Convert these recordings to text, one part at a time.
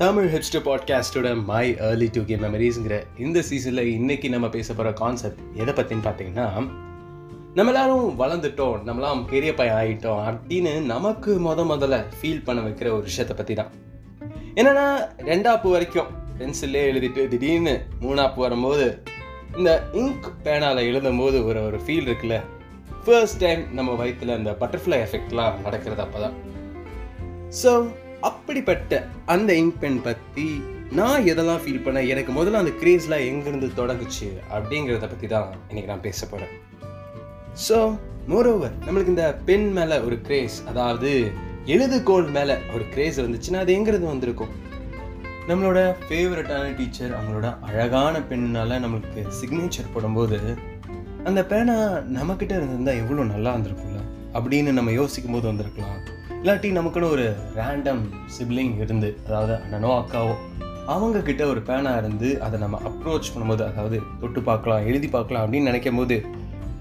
Tamil hipster பாட்காஸ்டோட my early two K மெமரிஸ்ங்கிற இந்த சீசனில் இன்னைக்கு நம்ம பேச போகிற கான்செப்ட் எதை பற்றின்னு பார்த்தீங்கன்னா நம்ம எல்லாரும் வளர்ந்துட்டோம் நம்மளாம் பெரிய பையன் ஆகிட்டோம் அப்படின்னு நமக்கு முத முதல்ல ஃபீல் பண்ண வைக்கிற ஒரு விஷயத்தை பற்றி தான் என்னென்னா ரெண்டாப்பு வரைக்கும் பென்சில்லே எழுதிட்டு திடீர்னு மூணாப்பு வரும்போது இந்த இங்க் பேனாவில் எழுதும் போது ஒரு ஒரு ஃபீல் இருக்குல்ல ஃபர்ஸ்ட் டைம் நம்ம வயிற்றில் இந்த பட்டர்ஃப்ளை எஃபெக்ட்லாம் நடக்கிறது அப்போ தான் ஸோ அப்படிப்பட்ட அந்த இங்க் பென் பற்றி நான் எதெல்லாம் ஃபீல் பண்ணேன்? எனக்கு முதல்ல அந்த கிரேஸ்லாம் எங்கேருந்து தொடங்குச்சு அப்படிங்கிறத பற்றி தான் இன்றைக்கி நான் பேச போகிறேன் ஸோ மோரோவர் நம்மளுக்கு இந்த பென் மேலே ஒரு கிரேஸ் அதாவது எழுதுகோல் மேலே ஒரு கிரேஸ் வந்துச்சுன்னா அது எங்கிருந்து வந்திருக்கும்? நம்மளோட ஃபேவரட்டான டீச்சர் அவங்களோட அழகான பெண்ணால் நம்மளுக்கு சிக்னேச்சர் போடும்போது அந்த பேனா நம்மக்கிட்ட இருந்திருந்தால் எவ்வளோ நல்லா இருந்திருக்கும்ல அப்படின்னு நம்ம யோசிக்கும் போது வந்திருக்கலாம். இல்லாட்டி நமக்குன்னு ஒரு ரேண்டம் சிப்ளிங் இருந்து அதாவது அண்ணனோ அக்காவோ அவங்க கிட்ட ஒரு பேனா இருந்து அதை நம்ம அப்ரோச் பண்ணும்போது அதாவது தொட்டு பார்க்கலாம் எழுதி பார்க்கலாம் அப்படின்னு நினைக்கும் போது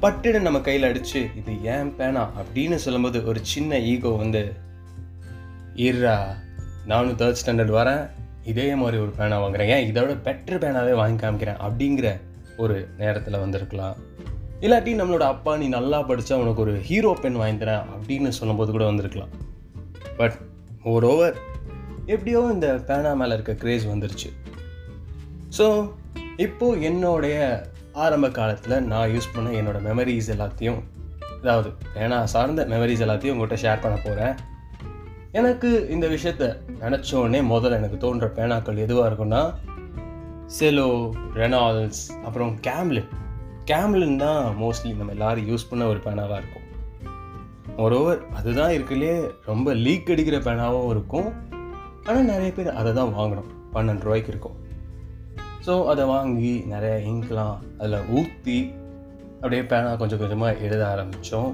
பட்டுன்னு நம்ம கையில் அடித்து இது ஏன் பேனா அப்படின்னு சொல்லும்போது ஒரு சின்ன ஈகோ வந்து இருடா நானும் தேர்ட் ஸ்டாண்டர்ட் வரேன். இதே மாதிரி ஒரு பேனா வாங்குறேன். ஏன் இதோட பெட்டர் பேனாவே வாங்கி காமிக்கிறேன்? அப்படிங்கிற ஒரு நேரத்தில் வந்திருக்கலாம். இல்லாட்டி நம்மளோட அப்பா நீ நல்லா படித்தா உனக்கு ஒரு ஹீரோ பென் வாங்கி தரேன். அப்படின்னு சொல்லும்போது கூட வந்திருக்கலாம். பட் ஓவர் ஓவர் எப்படியோ இந்த பேனா மேலே இருக்க கிரேஸ் வந்துருச்சு. ஸோ இப்போது என்னுடைய ஆரம்ப காலத்தில் நான் யூஸ் பண்ண என்னோடய மெமரிஸ் எல்லாத்தையும் அதாவது பேனா சார்ந்த மெமரிஸ் எல்லாத்தையும் உங்கள்கிட்ட ஷேர் பண்ண போகிறேன் எனக்கு இந்த விஷயத்த நினச்சோடனே முதல்ல எனக்கு தோன்ற பேனாக்கள் எதுவாக இருக்கும்னா செலோ ரெனால்ஸ் அப்புறம் கேம்லின் கேம்லின் தான் மோஸ்ட்லி நம்ம எல்லாரும் யூஸ் பண்ண ஒரு பேனாவாக இருக்கும். மொரோவர் அதுதான் இருக்குல்லே ரொம்ப லீக் அடிக்கிற பேனாவும் இருக்கும். ஆனால் நிறைய பேர் அதை தான் வாங்கணும். பன்னெண்டு ரூபாய்க்கு இருக்கும். ஸோ அதை வாங்கி நிறைய இங்க்லாம் அதில் ஊற்றி அப்படியே பேனா கொஞ்சம் கொஞ்சமாக எழுத ஆரம்பித்தோம்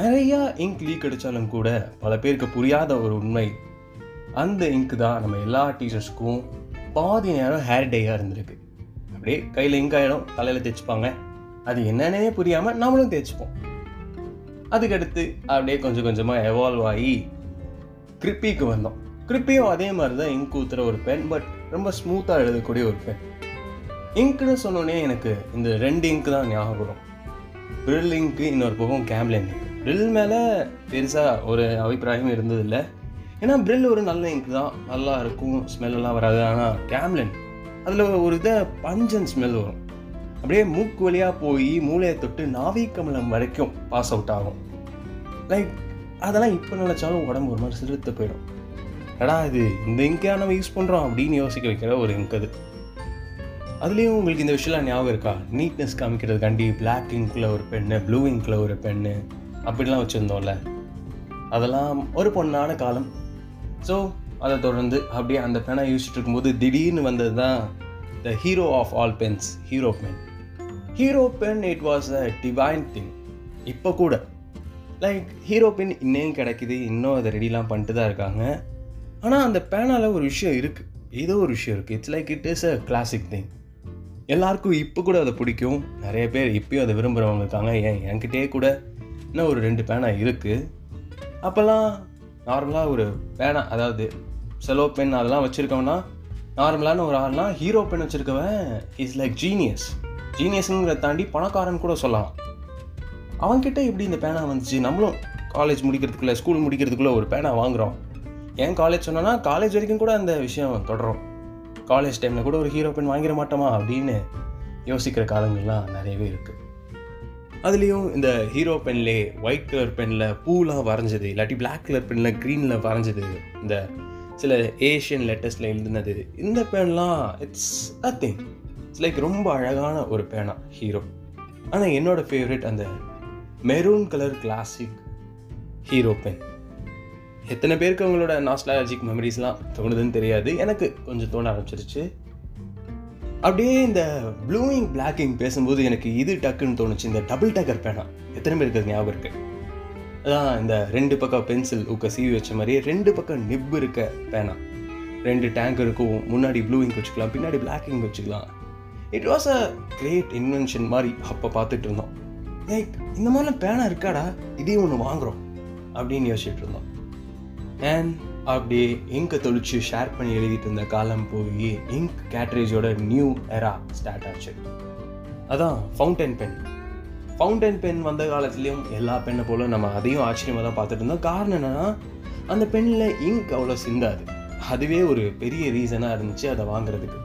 நிறையா இங்க் லீக் அடித்தாலும் கூட பல பேருக்கு புரியாத ஒரு உண்மை. அந்த இங்க் தான் நம்ம எல்லா டீச்சர்ஸ்க்கும் பாதி நேரம் ஹேர் டேயாக இருந்திருக்கு. அப்படியே கையில் இங்க் ஆகிடும் தலையில் தேய்ச்சிப்பாங்க. அது என்னன்னே புரியாமல் நம்மளும் தேய்ச்சிப்போம். அதுக்கடுத்து அப்படியே கொஞ்சம் கொஞ்சமாக எவால்வ் ஆகி கிரிப்பிக்கு வந்தோம். கிரிப்பியும் அதே மாதிரி தான் இங்க் ஊத்துற ஒரு பென் பட் ரொம்ப ஸ்மூத்தாக எழுதக்கூடிய ஒரு பென் இங்க்னு சொன்னோடனே எனக்கு இந்த ரெண்டு இங்க் தான் ஞாபகம் வரும். ப்ரில் இங்க்கு இன்னொரு பக்கம் கேம்லின் இங்க். ப்ரில் மேலே பெருசாக ஒரு அபிப்பிராயம் இருந்ததில்லை. ஏன்னா ப்ரில் ஒரு நல்ல இங்க் தான். நல்லா இருக்கும் ஸ்மெல்லாம் வராது. ஆனால் கேம்லின் அதில் ஒரு இதை பஞ்சன் ஸ்மெல் வரும். அப்படியே மூக்கு வழியாக போய் மூளையை தொட்டு நாவிக்கமலம் வரைக்கும் பாஸ் அவுட் ஆகும். லைக் அதெல்லாம் இப்போ நினச்சாலும் உடம்பு ஒரு மாதிரி சிறுத்து போயிடும். ஏடா இது இந்த இங்கேயா நம்ம யூஸ் பண்ணுறோம் அப்படின்னு யோசிக்க வைக்கிற ஒரு இங்க் அது. அதுலேயும் உங்களுக்கு இந்த விஷயம்லாம் ஞாபகம் இருக்கா? நீட்னஸ் காமிக்கிறதுக்காண்டி பிளாக் இங்கில் ஒரு பெண்ணு ப்ளூ இங்கில் ஒரு பெண்ணு அப்படிலாம் வச்சுருந்தோம்ல. அதெல்லாம் ஒரு பொண்ணான காலம். ஸோ அதை தொடர்ந்து அப்படியே அந்த பெண்ணை யூஸிட்டு இருக்கும்போது திடீர்னு வந்தது தான் the hero of all pens Hero pen Hero pen it was a divine thing இப்போ கூட. லைக் ஹீரோ பென் இன்னையும் கிடைக்குது இன்னும் அதை ரெடிலாம் பண்ணிட்டு தான் இருக்காங்க. ஆனால் அந்த பேனால் ஒரு விஷயம் இருக்குது ஏதோ ஒரு விஷயம் இருக்குது it's like it is a classic thing எல்லாருக்கும் இப்போ கூட அதை பிடிக்கும். நிறைய பேர் இப்பயும் அதை விரும்புகிறவங்க இருக்காங்க. ஏன் என்கிட்டே கூட இன்னும் ஒரு ரெண்டு பேனா இருக்குது அப்போல்லாம் நார்மலாக ஒரு பேனா அதாவது செலோ பென் அதெல்லாம் வச்சுருக்கோம்னா நார்மலான ஒரு ஆள்னா ஹீரோ பென் வச்சுருக்கவன் இஸ் லைக் ஜீனியஸ் ஜீனியஸுங்கிறத தாண்டி பணக்காரன் கூட சொல்லலாம். அவன்கிட்ட எப்படி இந்த பேனா வந்துச்சு? நம்மளும் காலேஜ் முடிக்கிறதுக்குள்ளே ஸ்கூல் முடிக்கிறதுக்குள்ளே ஒரு பேனா வாங்குகிறோம் ஏன் காலேஜ் சொன்னோன்னா காலேஜ் வரைக்கும் கூட அந்த விஷயம் தொடரும். காலேஜ் டைமில் கூட ஒரு ஹீரோ பென் வாங்கிட மாட்டோமா அப்படின்னு யோசிக்கிற காலங்கள்லாம் நிறையவே இருக்குது அதுலேயும் இந்த ஹீரோ பென்லே ஒயிட் கலர் பெனில் பூலாம் வரைஞ்சது இல்லாட்டி பிளாக் கலர் பெனில் க்ரீனில் வரைஞ்சது இந்த சில ஏஷியன் லெட்டர்ஸில் எழுதுனது. இந்த பேன்லாம் it's a thing it's like ரொம்ப அழகான ஒரு பேனா ஹீரோ ஆனால் என்னோட ஃபேவரட் அந்த maroon colour classic Hero pen எத்தனை பேருக்கு அவங்களோட நாஸ்டாலஜிக் மெமரிஸ்லாம் தோணுதுன்னு தெரியாது. எனக்கு கொஞ்சம் தோண ஆரம்பிச்சிருச்சு. அப்படியே இந்த ப்ளூயிங் பிளாக்கிங் பேசும்போது எனக்கு இது டக்குன்னு தோணுச்சு. இந்த டபுள் டக்கர் பேனா. எத்தனை பேருக்கு ஞாபகம் இருக்குது அதான் இந்த ரெண்டு பக்கம் பென்சில் ஊக்க சீவி வச்ச மாதிரியே ரெண்டு பக்கம் நிப் இருக்க பேனா. ரெண்டு டேங்க் இருக்கும் முன்னாடி ப்ளூ இங்க் வச்சுக்கலாம் பின்னாடி பிளாக் இங்க் வச்சுக்கலாம். It was a great invention மாதிரி அப்போ பார்த்துட்டு இருந்தோம். லைக் இந்த மாதிரிலாம் பேனா இருக்காடா இதையும் ஒன்று வாங்குறோம் அப்படின்னு யோசிச்சுட்டு இருந்தோம். அண்ட் அப்படியே இங்கை தொழிச்சு ஷேர் பண்ணி எழுதிட்டு இருந்த காலம் போய் இங்க் கேட்ரேஜோட நியூ எரா ஸ்டார்ட் ஆச்சு. அதான் ஃபவுண்டன் பென் ஃபவுண்டன் பென் வந்த காலத்துலேயும் எல்லா பெண்ணை போல நம்ம அதையும் ஆச்சரியமாக தான் பார்த்துட்டு இருந்தோம் காரணம் என்னன்னா அந்த பெண்ணில் இங்க் அவ்வளோ சிந்தாது. அதுவே ஒரு பெரிய ரீசனாக இருந்துச்சு அதை வாங்குறதுக்கு.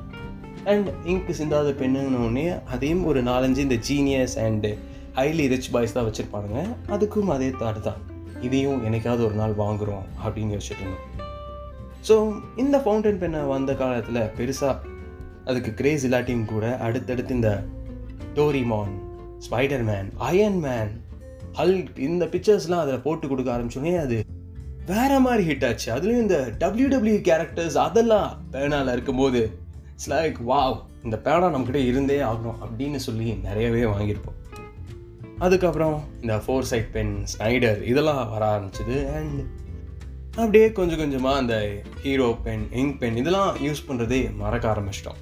அண்ட் இங்க் சிந்தாத பெண்ணுன்னு அதையும் ஒரு நாலஞ்சு இந்த genius and highly rich boys தான் வச்சுருப்பானுங்க. அதுக்கும் அதே தாட் தான். இதையும் என்னைக்காவது ஒரு நாள் வாங்குகிறோம் அப்படின்னு யோசிச்சுட்டு இருந்தோம். ஸோ இந்த ஃபவுண்டன் பெண்ணை வந்த காலத்தில் பெருசாக அதுக்கு கிரேஸ் இல்லாட்டியும் கூட அடுத்தடுத்து இந்த Doraemon Spider Man Iron Man Hulk இந்த பிக்சர்ஸ்லாம் அதில் போட்டு கொடுக்க ஆரம்பிச்சோடனே அது வேற மாதிரி ஹிட் ஆச்சு. அதுலேயும் இந்த டபிள்யூ டபிள்யூ கேரக்டர்ஸ் அதெல்லாம் பேனாவில் இருக்கும்போது இட்ஸ் லைக் வாவ் இந்த பேனா நம்மக்கிட்ட இருந்தே ஆகணும் அப்படின்னு சொல்லி நிறையவே வாங்கியிருப்போம். அதுக்கப்புறம் இந்த ஃபோர் சைட் பென் ஸ்னைடர் இதெல்லாம் வர ஆரம்பிச்சது அண்ட் அப்படியே கொஞ்சம் கொஞ்சமாக அந்த ஹீரோ பென் இங்க் பென் இதெல்லாம் யூஸ் பண்ணுறதே மறக்க ஆரம்பிச்சிட்டோம்.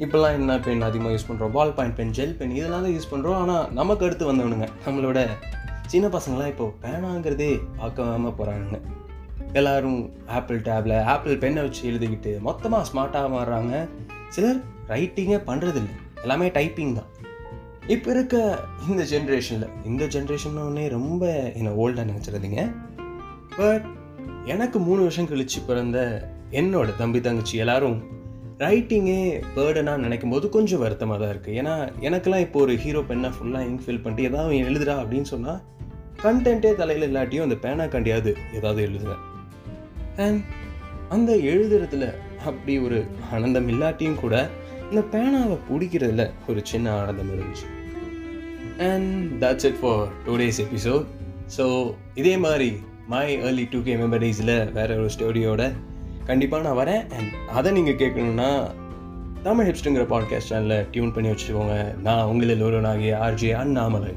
இப்போல்லாம் என்ன பென் அதிகமாக யூஸ் பண்ணுறோம் ball point pen gel pen இதெல்லாம் தான் யூஸ் பண்ணுறோம் ஆனால் நமக்கு அடுத்து வந்தவனுங்க நம்மளோட சின்ன பசங்களாம் இப்போ பேனாங்கிறதே பார்க்காம போகிறானுங்க எல்லோரும் ஆப்பிள் டேப்ல ஆப்பிள் பெண்ணை வச்சு எழுதிக்கிட்டு மொத்தமாக ஸ்மார்ட்டாக மாறுறாங்க. சிலர் ரைட்டிங்கே பண்ணுறதில்ல எல்லாமே டைப்பிங் தான். இப்போ இருக்க இந்த ஜென்ரேஷனில் இந்த ஜென்ரேஷன்னே ரொம்ப என்னை ஓல்டாக நினச்சிருந்தீங்க பட் எனக்கு மூணு வருஷம் கழிச்சு பிறந்த என்னோட தம்பி தங்கச்சி எல்லாரும் ரைட்டிங்கே பேர்டனாக நினைக்கும் போது கொஞ்சம் வருத்தமாக தான் இருக்குது ஏன்னா எனக்கெல்லாம் இப்போ ஒரு ஹீரோ பெண்ணை ஃபுல்லாக இங்க் ஃபில் பண்ணிட்டு ஏதாவது எழுதுறா அப்படின்னு சொன்னால் கண்டென்ட்டே தலையில் இல்லாட்டியும் அந்த பேனா கண்டியாது ஏதாவது எழுதுவேன். அண்ட் அந்த எழுதுறதுல அப்படி ஒரு ஆனந்தம் இல்லாட்டியும் கூட இந்த பேனாவை பிடிக்கிறதுல ஒரு சின்ன ஆனந்தம் இருந்துச்சு. And that's it for two days episode so இதே மாதிரி மை ஏர்லி டூ கே மெமரிஸில் வேற ஒரு ஸ்டோரியோட கண்டிப்பாக நான் வரேன். அண்ட் அதை நீங்கள் கேட்கணுன்னா தமிழ் ஹிப்ஸ்டுங்கிற பாட்காஸ்ட் சேனலில் டியூன் பண்ணி வச்சுக்கோங்க. நான் உங்களில் ஒருவனாகிய ஆர்ஜே அண்ணாமலை.